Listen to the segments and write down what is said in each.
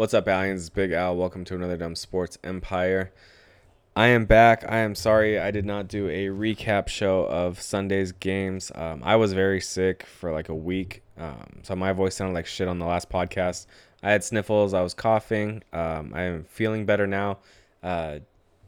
What's up, aliens? Big Al. Welcome to another Dumb Sports Empire. I am back. I am sorry I did not do a recap show of Sunday's games. Um, I was very sick for like a week, um, so my voice sounded like shit on the last podcast. I had sniffles. I was coughing. Um, I am feeling better now. Uh,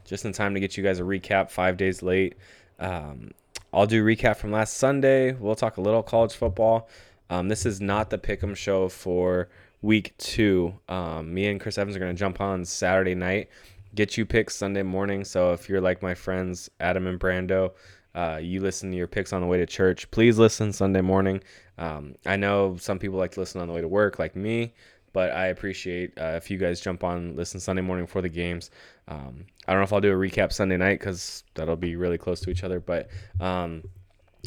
just in time to get you guys a recap five days late. Um, I'll do recap from last Sunday. We'll talk a little college football. Um, this is not the pick'em show for week two. Um, me and Chris Evans are going to jump on Saturday night, get you picks Sunday morning. So if you're like my friends Adam and Brando, uh, you listen to your picks on the way to church. Please listen Sunday morning. Um, I know some people like to listen on the way to work, like me, but I appreciate uh, if you guys jump on, listen Sunday morning before the games. Um, I don't know if I'll do a recap Sunday night because that'll be really close to each other, but um,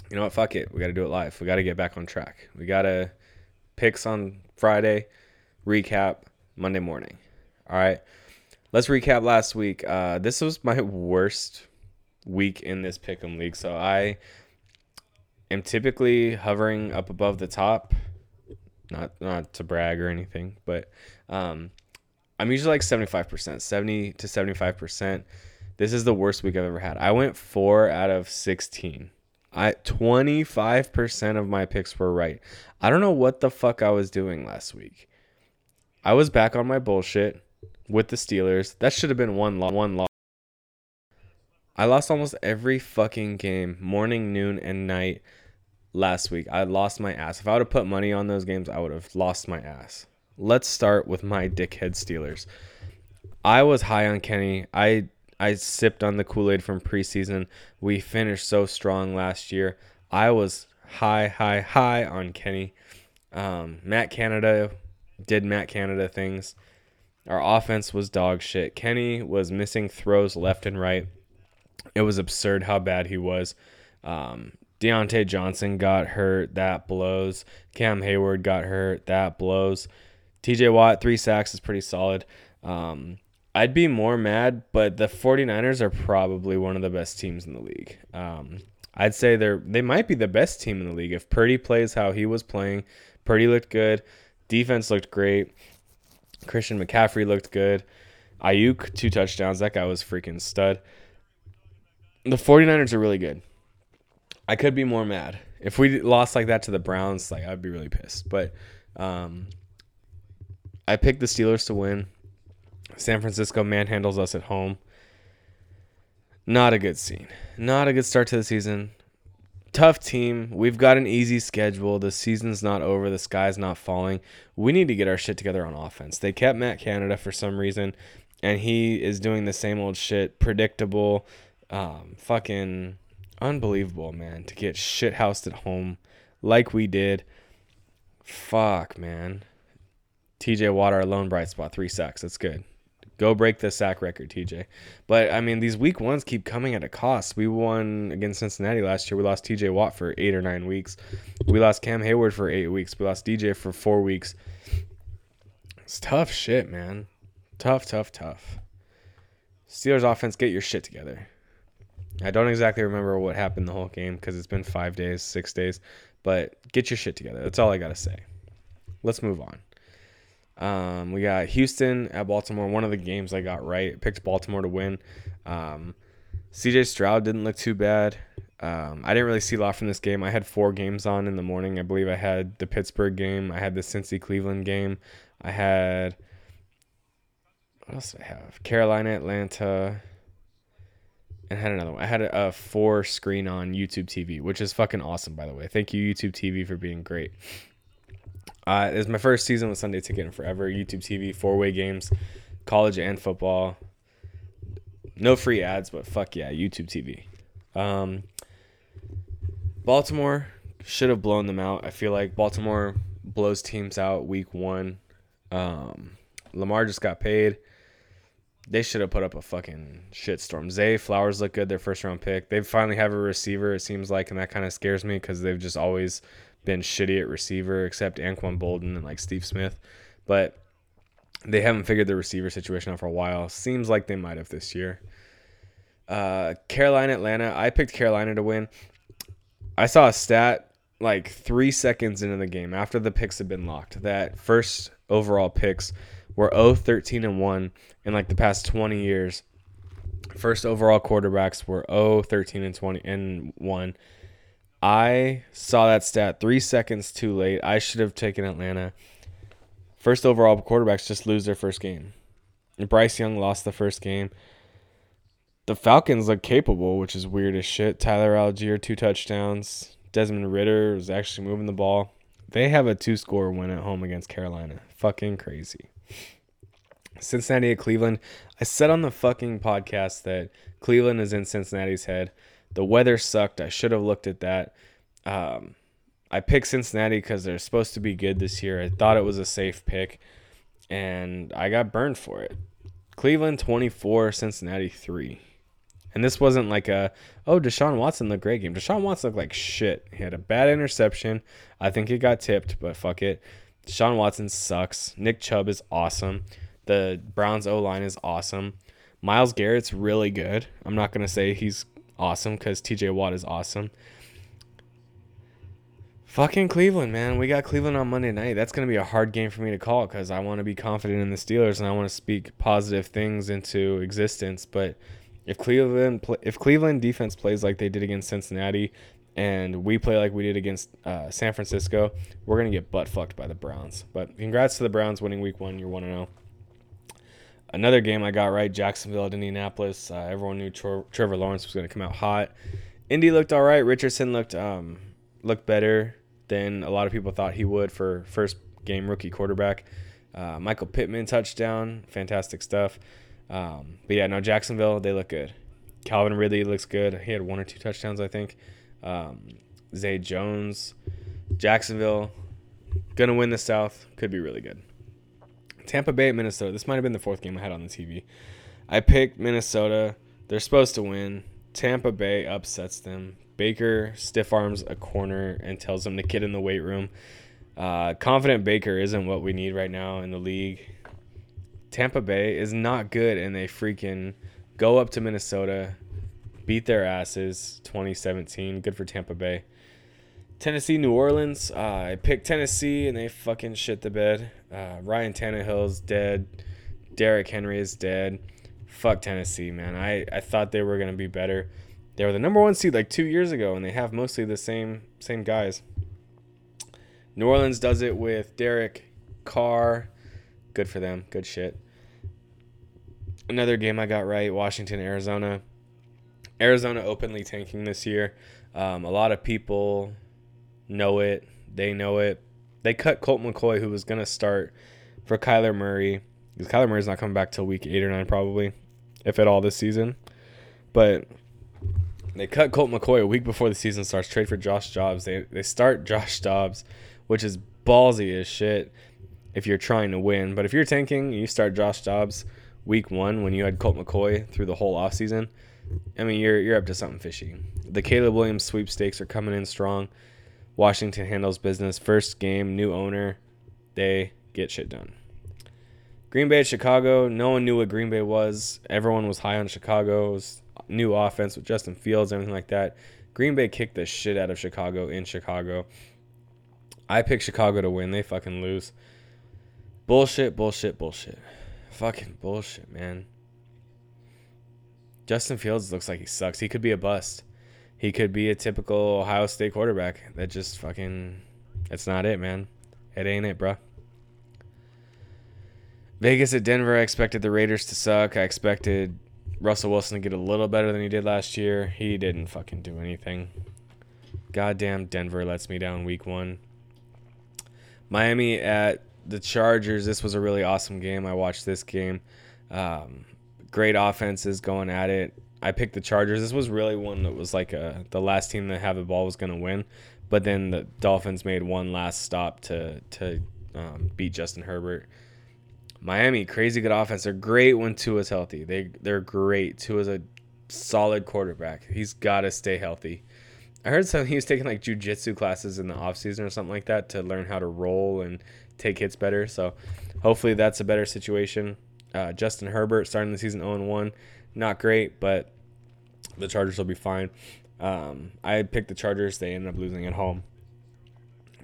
you know what? Fuck it. We got to do it live. We got to get back on track. We got to picks on Friday recap Monday morning. All right. Let's recap last week. Uh, this was my worst week in this pick'em league. So I am typically hovering up above the top. Not not to brag or anything, but um, I'm usually like 75%, 70 to 75%. This is the worst week I've ever had. I went 4 out of 16. I 25% of my picks were right. I don't know what the fuck I was doing last week. I was back on my bullshit with the Steelers. That should have been one lo- one loss. I lost almost every fucking game, morning, noon, and night last week. I lost my ass. If I would have put money on those games, I would have lost my ass. Let's start with my dickhead Steelers. I was high on Kenny. I I sipped on the Kool-Aid from preseason. We finished so strong last year. I was high, high, high on Kenny. Um, Matt Canada did Matt Canada things. Our offense was dog shit. Kenny was missing throws left and right. It was absurd how bad he was. Um, Diontae Johnson got hurt. That blows. Cam Heyward got hurt. That blows. TJ Watt, three sacks is pretty solid. Um, I'd be more mad, but the 49ers are probably one of the best teams in the league. Um, I'd say they're they might be the best team in the league if Purdy plays how he was playing. Purdy looked good. Defense looked great. Christian McCaffrey looked good. Aiyuk, two touchdowns. That guy was freaking stud. The 49ers are really good. I could be more mad. If we lost like that to the Browns, like I'd be really pissed. But um, I picked the Steelers to win. San Francisco manhandles us at home. Not a good scene. Not a good start to the season tough team. We've got an easy schedule. The season's not over. The sky's not falling. We need to get our shit together on offense. They kept Matt Canada for some reason, and he is doing the same old shit. Predictable, um, fucking unbelievable, man. To get shit housed at home like we did. Fuck, man. TJ Watt, alone bright spot, three sacks. That's good. Go break the sack record, TJ. But I mean, these week ones keep coming at a cost. We won against Cincinnati last year. We lost TJ Watt for eight or nine weeks. We lost Cam Heyward for eight weeks. We lost DJ for four weeks. It's tough shit, man. Tough, tough, tough. Steelers offense, get your shit together. I don't exactly remember what happened the whole game because it's been five days, six days, but get your shit together. That's all I got to say. Let's move on. Um, we got Houston at Baltimore. One of the games I got right. Picked Baltimore to win. Um, CJ Stroud didn't look too bad. Um, I didn't really see a lot from this game. I had four games on in the morning. I believe I had the Pittsburgh game. I had the Cincy Cleveland game. I had what else did I have? Carolina, Atlanta, and I had another one. I had a four screen on YouTube TV, which is fucking awesome, by the way. Thank you, YouTube TV, for being great. Uh, it was my first season with Sunday Ticket in forever. YouTube TV, four way games, college and football. No free ads, but fuck yeah, YouTube TV. Um, Baltimore should have blown them out. I feel like Baltimore blows teams out week one. Um, Lamar just got paid. They should have put up a fucking shitstorm. Zay Flowers look good, their first round pick. They finally have a receiver, it seems like, and that kind of scares me because they've just always been shitty at receiver, except Anquan Boldin and like Steve Smith. But they haven't figured the receiver situation out for a while. Seems like they might have this year. Uh, Carolina, Atlanta. I picked Carolina to win. I saw a stat like three seconds into the game after the picks had been locked that first overall picks were 0 13 and 1 in like the past 20 years. First overall quarterbacks were 0 13 and 20 and 1. I saw that stat 3 seconds too late. I should have taken Atlanta. First overall quarterbacks just lose their first game. Bryce Young lost the first game. The Falcons look capable, which is weird as shit. Tyler Allgeier, two touchdowns. Desmond Ridder was actually moving the ball. They have a two score win at home against Carolina. Fucking crazy. Cincinnati at Cleveland. I said on the fucking podcast that Cleveland is in Cincinnati's head. The weather sucked. I should have looked at that. Um, I picked Cincinnati because they're supposed to be good this year. I thought it was a safe pick, and I got burned for it. Cleveland 24, Cincinnati 3. And this wasn't like a, oh, Deshaun Watson looked great game. Deshaun Watson looked like shit. He had a bad interception. I think he got tipped, but fuck it. Deshaun Watson sucks. Nick Chubb is awesome. The Browns O line is awesome. Myles Garrett's really good. I'm not going to say he's awesome because TJ Watt is awesome. Fucking Cleveland, man. We got Cleveland on Monday night. That's going to be a hard game for me to call because I want to be confident in the Steelers and I want to speak positive things into existence. But if Cleveland if Cleveland defense plays like they did against Cincinnati, and we play like we did against uh, San Francisco, we're gonna get butt fucked by the Browns. But congrats to the Browns winning Week One. You're one to oh. zero. Another game I got right: Jacksonville at Indianapolis. Uh, everyone knew Trevor Lawrence was gonna come out hot. Indy looked all right. Richardson looked um, looked better than a lot of people thought he would for first game rookie quarterback. Uh, Michael Pittman touchdown, fantastic stuff. Um, but yeah, no, Jacksonville, they look good. Calvin Ridley looks good. He had one or two touchdowns, I think. Um, Zay Jones, Jacksonville, gonna win the South. Could be really good. Tampa Bay at Minnesota. This might have been the fourth game I had on the TV. I picked Minnesota. They're supposed to win. Tampa Bay upsets them. Baker stiff arms a corner and tells them to get in the weight room. Uh, confident Baker isn't what we need right now in the league. Tampa Bay is not good, and they freaking go up to Minnesota, beat their asses 2017. Good for Tampa Bay. Tennessee, New Orleans. Uh, I picked Tennessee, and they fucking shit the bed. Uh, Ryan Tannehill's dead. Derrick Henry is dead. Fuck Tennessee, man. I, I thought they were gonna be better. They were the number one seed like two years ago, and they have mostly the same same guys. New Orleans does it with Derek Carr. Good for them. Good shit another game I got right Washington, Arizona. Arizona openly tanking this year. Um, a lot of people know it. They know it. They cut Colt McCoy, who was going to start for Kyler Murray. Because Kyler Murray's not coming back till week eight or nine, probably, if at all this season. But they cut Colt McCoy a week before the season starts. Trade for Josh Dobbs. They they start Josh Dobbs, which is ballsy as shit if you're trying to win. But if you're tanking, you start Josh Dobbs week one when you had Colt McCoy through the whole offseason, I mean, you're you're up to something fishy. The Caleb Williams sweepstakes are coming in strong. Washington handles business. First game, new owner, they get shit done. Green Bay Chicago. No one knew what Green Bay was. Everyone was high on Chicago's new offense with Justin Fields, everything like that. Green Bay kicked the shit out of Chicago in Chicago. I pick Chicago to win. They fucking lose. Bullshit, bullshit, bullshit. Fucking bullshit, man. Justin Fields looks like he sucks. He could be a bust. He could be a typical Ohio State quarterback that just fucking. It's not it, man. It ain't it, bro. Vegas at Denver. I expected the Raiders to suck. I expected Russell Wilson to get a little better than he did last year. He didn't fucking do anything. Goddamn Denver lets me down week one. Miami at the Chargers, this was a really awesome game. I watched this game. Um, great offenses going at it. I picked the Chargers. This was really one that was like a, the last team that have the ball was going to win, but then the Dolphins made one last stop to to um, beat Justin Herbert. Miami, crazy good offense. They're great when Tua's healthy. They they're great. Tua's a solid quarterback. He's got to stay healthy. I heard some he was taking like jujitsu classes in the off season or something like that to learn how to roll and take hits better. So hopefully that's a better situation. Uh, Justin Herbert starting the season 0 1, not great, but the Chargers will be fine. Um, I picked the Chargers. They ended up losing at home.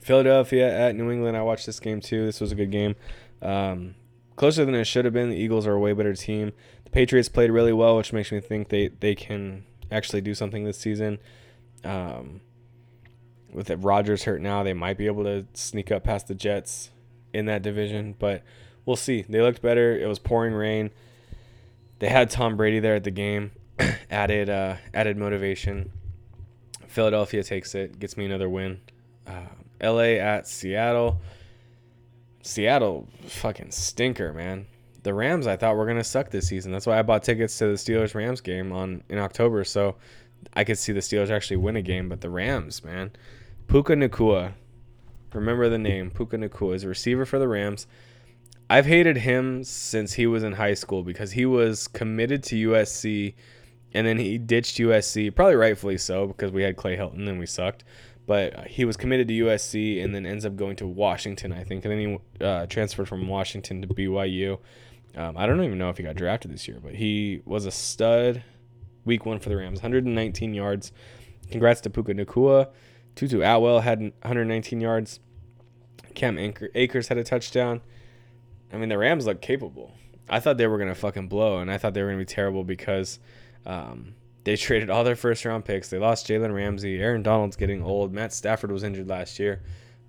Philadelphia at New England. I watched this game too. This was a good game. Um, closer than it should have been. The Eagles are a way better team. The Patriots played really well, which makes me think they they can actually do something this season. Um, with it, Rodgers hurt now, they might be able to sneak up past the Jets in that division, but we'll see. They looked better. It was pouring rain. They had Tom Brady there at the game, added uh, added motivation. Philadelphia takes it, gets me another win. Uh, L.A. at Seattle. Seattle, fucking stinker, man. The Rams, I thought were gonna suck this season. That's why I bought tickets to the Steelers Rams game on in October, so I could see the Steelers actually win a game. But the Rams, man, Puka Nacua, remember the name Puka Nacua is a receiver for the Rams. I've hated him since he was in high school because he was committed to USC and then he ditched USC, probably rightfully so because we had Clay Helton and we sucked. But he was committed to USC and then ends up going to Washington, I think, and then he uh, transferred from Washington to BYU. Um, I don't even know if he got drafted this year, but he was a stud. Week one for the Rams, 119 yards. Congrats to Puka Nacua. Tutu Atwell had 119 yards. Cam Akers had a touchdown. I mean, the Rams look capable. I thought they were gonna fucking blow, and I thought they were gonna be terrible because um, they traded all their first round picks. They lost Jalen Ramsey. Aaron Donald's getting old. Matt Stafford was injured last year.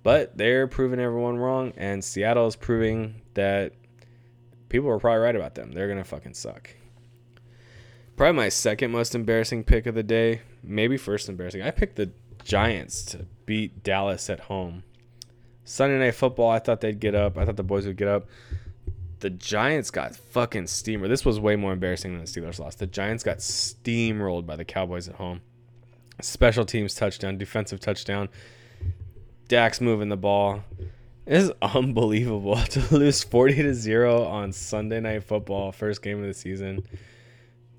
But they're proving everyone wrong, and Seattle is proving that people were probably right about them. They're going to fucking suck. Probably my second most embarrassing pick of the day. Maybe first embarrassing. I picked the Giants to beat Dallas at home. Sunday night football, I thought they'd get up. I thought the boys would get up the Giants got fucking steamer. This was way more embarrassing than the Steelers lost. The Giants got steamrolled by the Cowboys at home. Special teams touchdown, defensive touchdown. Dak's moving the ball. It is unbelievable to lose 40 to 0 on Sunday night football, first game of the season.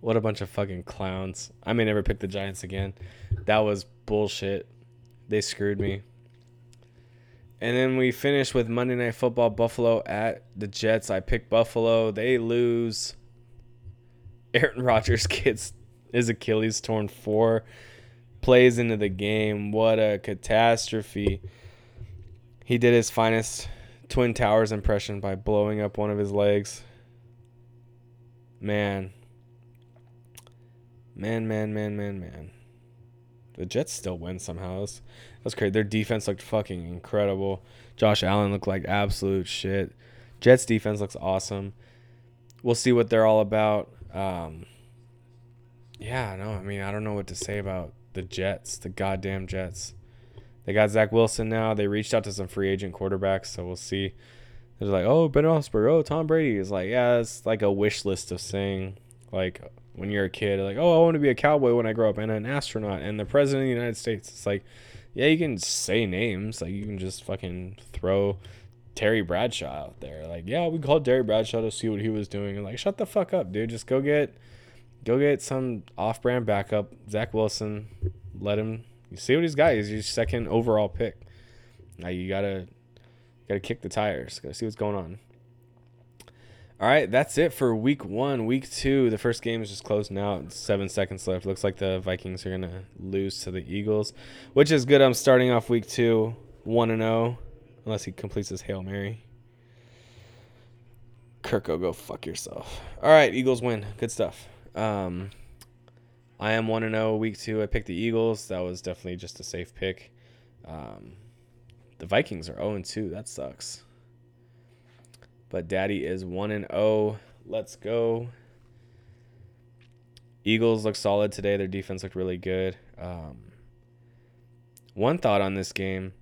What a bunch of fucking clowns. I may never pick the Giants again. That was bullshit. They screwed me. And then we finish with Monday Night Football Buffalo at the Jets. I pick Buffalo. They lose. Aaron Rodgers gets his Achilles torn four plays into the game. What a catastrophe. He did his finest Twin Towers impression by blowing up one of his legs. Man. Man, man, man, man, man. The Jets still win somehow. That's crazy. Their defense looked fucking incredible. Josh Allen looked like absolute shit. Jets defense looks awesome. We'll see what they're all about. Um, yeah, no, I mean, I don't know what to say about the Jets, the goddamn Jets. They got Zach Wilson now. They reached out to some free agent quarterbacks, so we'll see. They're like, oh, Ben Roethlisberger, oh, Tom Brady is like, yeah, it's like a wish list of saying, like, when you're a kid, like, oh, I want to be a cowboy when I grow up and an astronaut and the president of the United States. It's like, yeah, you can say names. Like, you can just fucking throw Terry Bradshaw out there. Like, yeah, we called Terry Bradshaw to see what he was doing. And like, shut the fuck up, dude. Just go get, go get some off-brand backup, Zach Wilson. Let him. You see what he's got. He's your second overall pick. Now you gotta, gotta kick the tires. Gotta see what's going on. All right, that's it for week one. Week two, the first game is just closing out. Seven seconds left. Looks like the Vikings are gonna lose to the Eagles, which is good. I'm starting off week two one and zero, oh, unless he completes his hail mary. Kirko, go fuck yourself. All right, Eagles win. Good stuff. Um, I am one and zero oh week two. I picked the Eagles. That was definitely just a safe pick. Um, the Vikings are zero oh and two. That sucks. But Daddy is 1 and 0. Let's go. Eagles look solid today. Their defense looked really good. Um, one thought on this game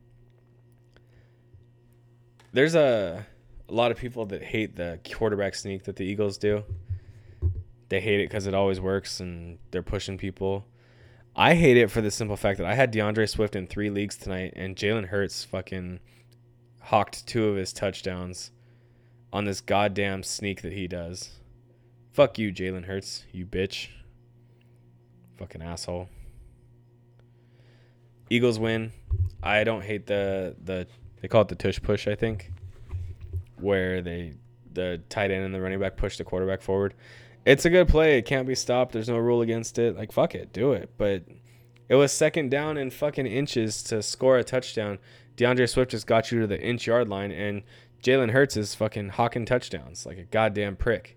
there's a, a lot of people that hate the quarterback sneak that the Eagles do. They hate it because it always works and they're pushing people. I hate it for the simple fact that I had D'Andre Swift in three leagues tonight and Jalen Hurts fucking hawked two of his touchdowns on this goddamn sneak that he does. Fuck you, Jalen Hurts, you bitch. Fucking asshole. Eagles win. I don't hate the the they call it the tush push, I think, where they the tight end and the running back push the quarterback forward. It's a good play. It can't be stopped. There's no rule against it. Like fuck it, do it. But it was second down in fucking inches to score a touchdown. D'Andre Swift just got you to the inch yard line, and Jalen Hurts is fucking hawking touchdowns like a goddamn prick.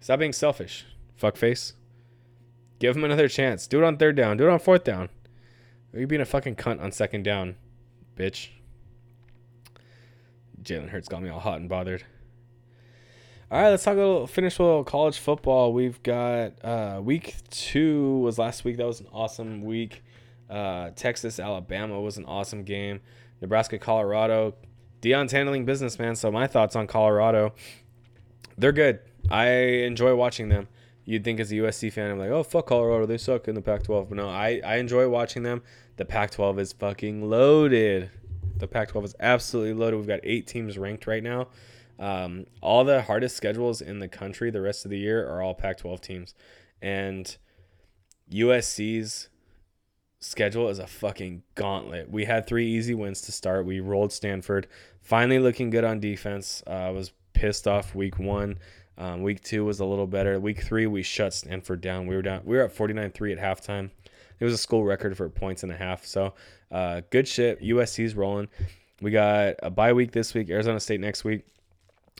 Stop being selfish, fuckface. Give him another chance. Do it on third down. Do it on fourth down. Are you being a fucking cunt on second down, bitch? Jalen Hurts got me all hot and bothered. All right, let's talk a little. Finish with a little college football. We've got uh, week two was last week. That was an awesome week. Uh, Texas Alabama was an awesome game. Nebraska Colorado. Deion's handling business, man. So my thoughts on Colorado. They're good. I enjoy watching them. You'd think as a USC fan, I'm like, oh fuck Colorado, they suck in the Pac-12. But no, I I enjoy watching them. The Pac-12 is fucking loaded. The Pac-12 is absolutely loaded. We've got eight teams ranked right now. Um, all the hardest schedules in the country the rest of the year are all Pac 12 teams. And USC's schedule is a fucking gauntlet. We had three easy wins to start. We rolled Stanford, finally looking good on defense. Uh, I was pissed off week one. Um, week two was a little better. Week three, we shut Stanford down. We were down. We were at 49-3 at halftime. It was a school record for points and a half. So, uh, good shit. USC's rolling. We got a bye week this week. Arizona State next week.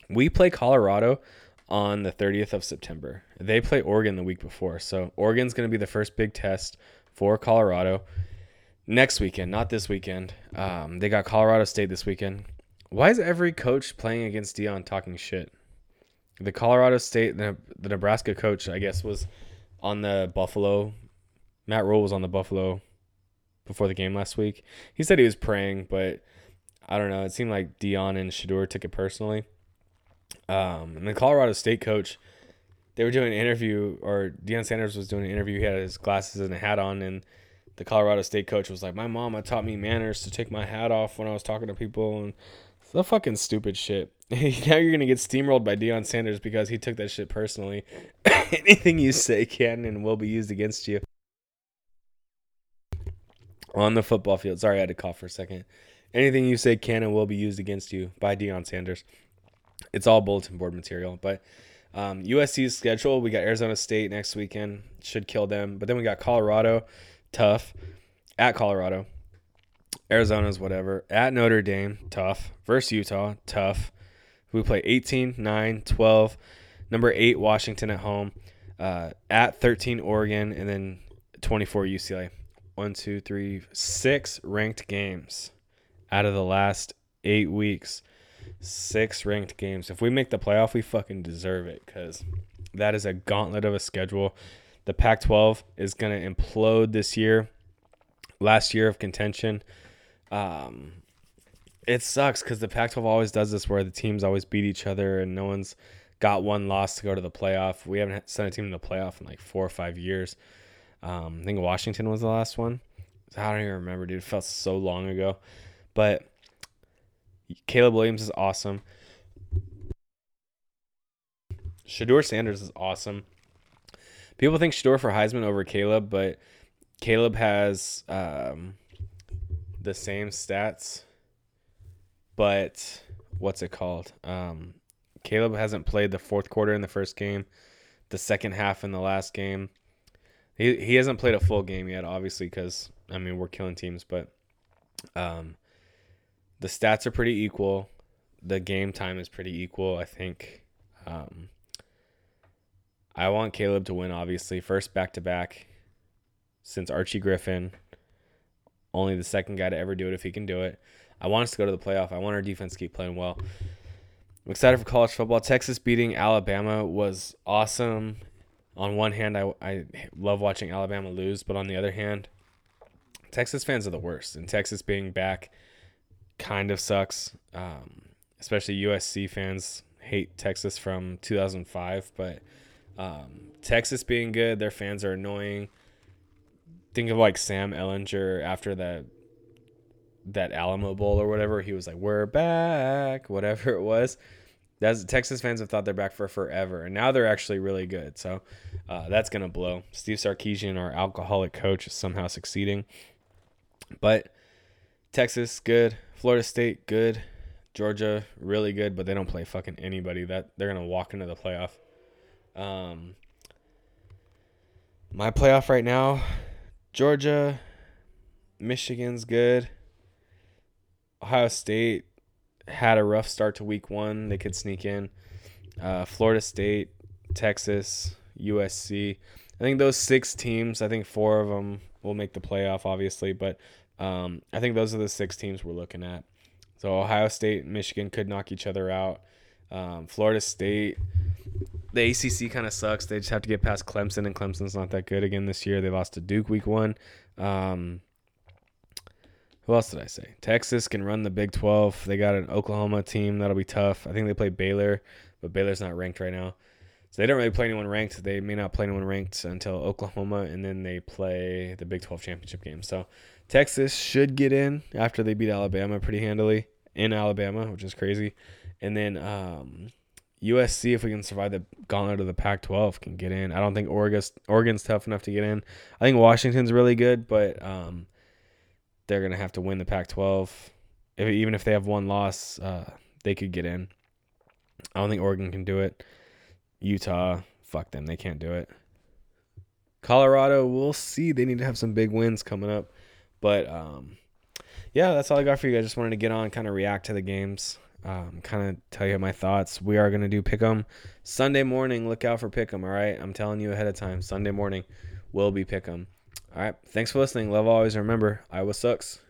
We play Colorado on the 30th of September. They play Oregon the week before. So Oregon's going to be the first big test for Colorado next weekend, not this weekend. Um, they got Colorado State this weekend. Why is every coach playing against Deion talking shit? The Colorado State, the, the Nebraska coach, I guess, was on the Buffalo. Matt Rhule was on the Buffalo before the game last week. He said he was praying, but I don't know. It seemed like Deion and Shedeur took it personally. Um, and the Colorado State coach, they were doing an interview, or Deion Sanders was doing an interview. He had his glasses and a hat on, and the Colorado State coach was like, "My mama taught me manners to take my hat off when I was talking to people," and the fucking stupid shit. now you're gonna get steamrolled by Deion Sanders because he took that shit personally. Anything you say can and will be used against you on the football field. Sorry, I had to cough for a second. Anything you say can and will be used against you by Deion Sanders it's all bulletin board material. But um, USC's schedule, we got Arizona State next weekend, should kill them. But then we got Colorado, tough. At Colorado, Arizona's whatever. At Notre Dame, tough. Versus Utah, tough. We play 18, 9, 12. Number 8, Washington at home. Uh, at 13, Oregon. And then 24, UCLA. One, two, three, six ranked games out of the last eight weeks six ranked games. If we make the playoff, we fucking deserve it because that is a gauntlet of a schedule. The Pac 12 is going to implode this year. Last year of contention. Um, it sucks because the Pac 12 always does this where the teams always beat each other and no one's got one loss to go to the playoff. We haven't sent a team to the playoff in like four or five years. Um, I think Washington was the last one. I don't even remember, dude. It felt so long ago. But Caleb Williams is awesome. Shedeur Sanders is awesome. People think Shedeur for Heisman over Caleb, but Caleb has um, the same stats. But what's it called? Um, Caleb hasn't played the fourth quarter in the first game, the second half in the last game. He he hasn't played a full game yet, obviously, because I mean we're killing teams, but um, the stats are pretty equal. The game time is pretty equal. I think. Um, I want Caleb to win, obviously. First back to back since Archie Griffin. Only the second guy to ever do it if he can do it. I want us to go to the playoff. I want our defense to keep playing well. I'm excited for college football. Texas beating Alabama was awesome. On one hand, I, I love watching Alabama lose, but on the other hand, Texas fans are the worst. And Texas being back kind of sucks. Um, especially USC fans hate Texas from 2005, but um, Texas being good, their fans are annoying. Think of like Sam Ehlinger after that that Alamo Bowl or whatever. He was like, "We're back," whatever it was. That's Texas fans have thought they're back for forever, and now they're actually really good. So uh, that's gonna blow. Steve Sarkisian, our alcoholic coach, is somehow succeeding. But Texas, good. Florida State, good. Georgia, really good, but they don't play fucking anybody. That they're gonna walk into the playoff. Um, my playoff right now, Georgia, Michigan's good. Ohio State had a rough start to week one. They could sneak in. Uh, Florida State, Texas, USC. I think those six teams. I think four of them will make the playoff, obviously, but um, I think those are the six teams we're looking at. So Ohio State Michigan could knock each other out. Um, Florida State, the ACC kind of sucks. They just have to get past Clemson, and Clemson's not that good again this year. They lost to Duke week one. Um, who else did I say? Texas can run the Big 12. They got an Oklahoma team that'll be tough. I think they play Baylor, but Baylor's not ranked right now. So they don't really play anyone ranked. They may not play anyone ranked until Oklahoma, and then they play the Big 12 championship game. So Texas should get in after they beat Alabama pretty handily in Alabama, which is crazy. And then um, USC, if we can survive the gauntlet of the Pac-12, can get in. I don't think Oregon's Oregon's tough enough to get in. I think Washington's really good, but um, they're gonna have to win the Pac-12. If, even if they have one loss, uh, they could get in. I don't think Oregon can do it. Utah, fuck them, they can't do it. Colorado, we'll see. They need to have some big wins coming up, but um, yeah, that's all I got for you. I just wanted to get on, kind of react to the games um, kind of tell you my thoughts. We are to do Pick'em Sunday morning. Look out for Pick'em, all right? I'm telling you ahead of time. Sunday morning will be Pick'em. All right. Thanks for listening. Love always. Remember, Iowa sucks.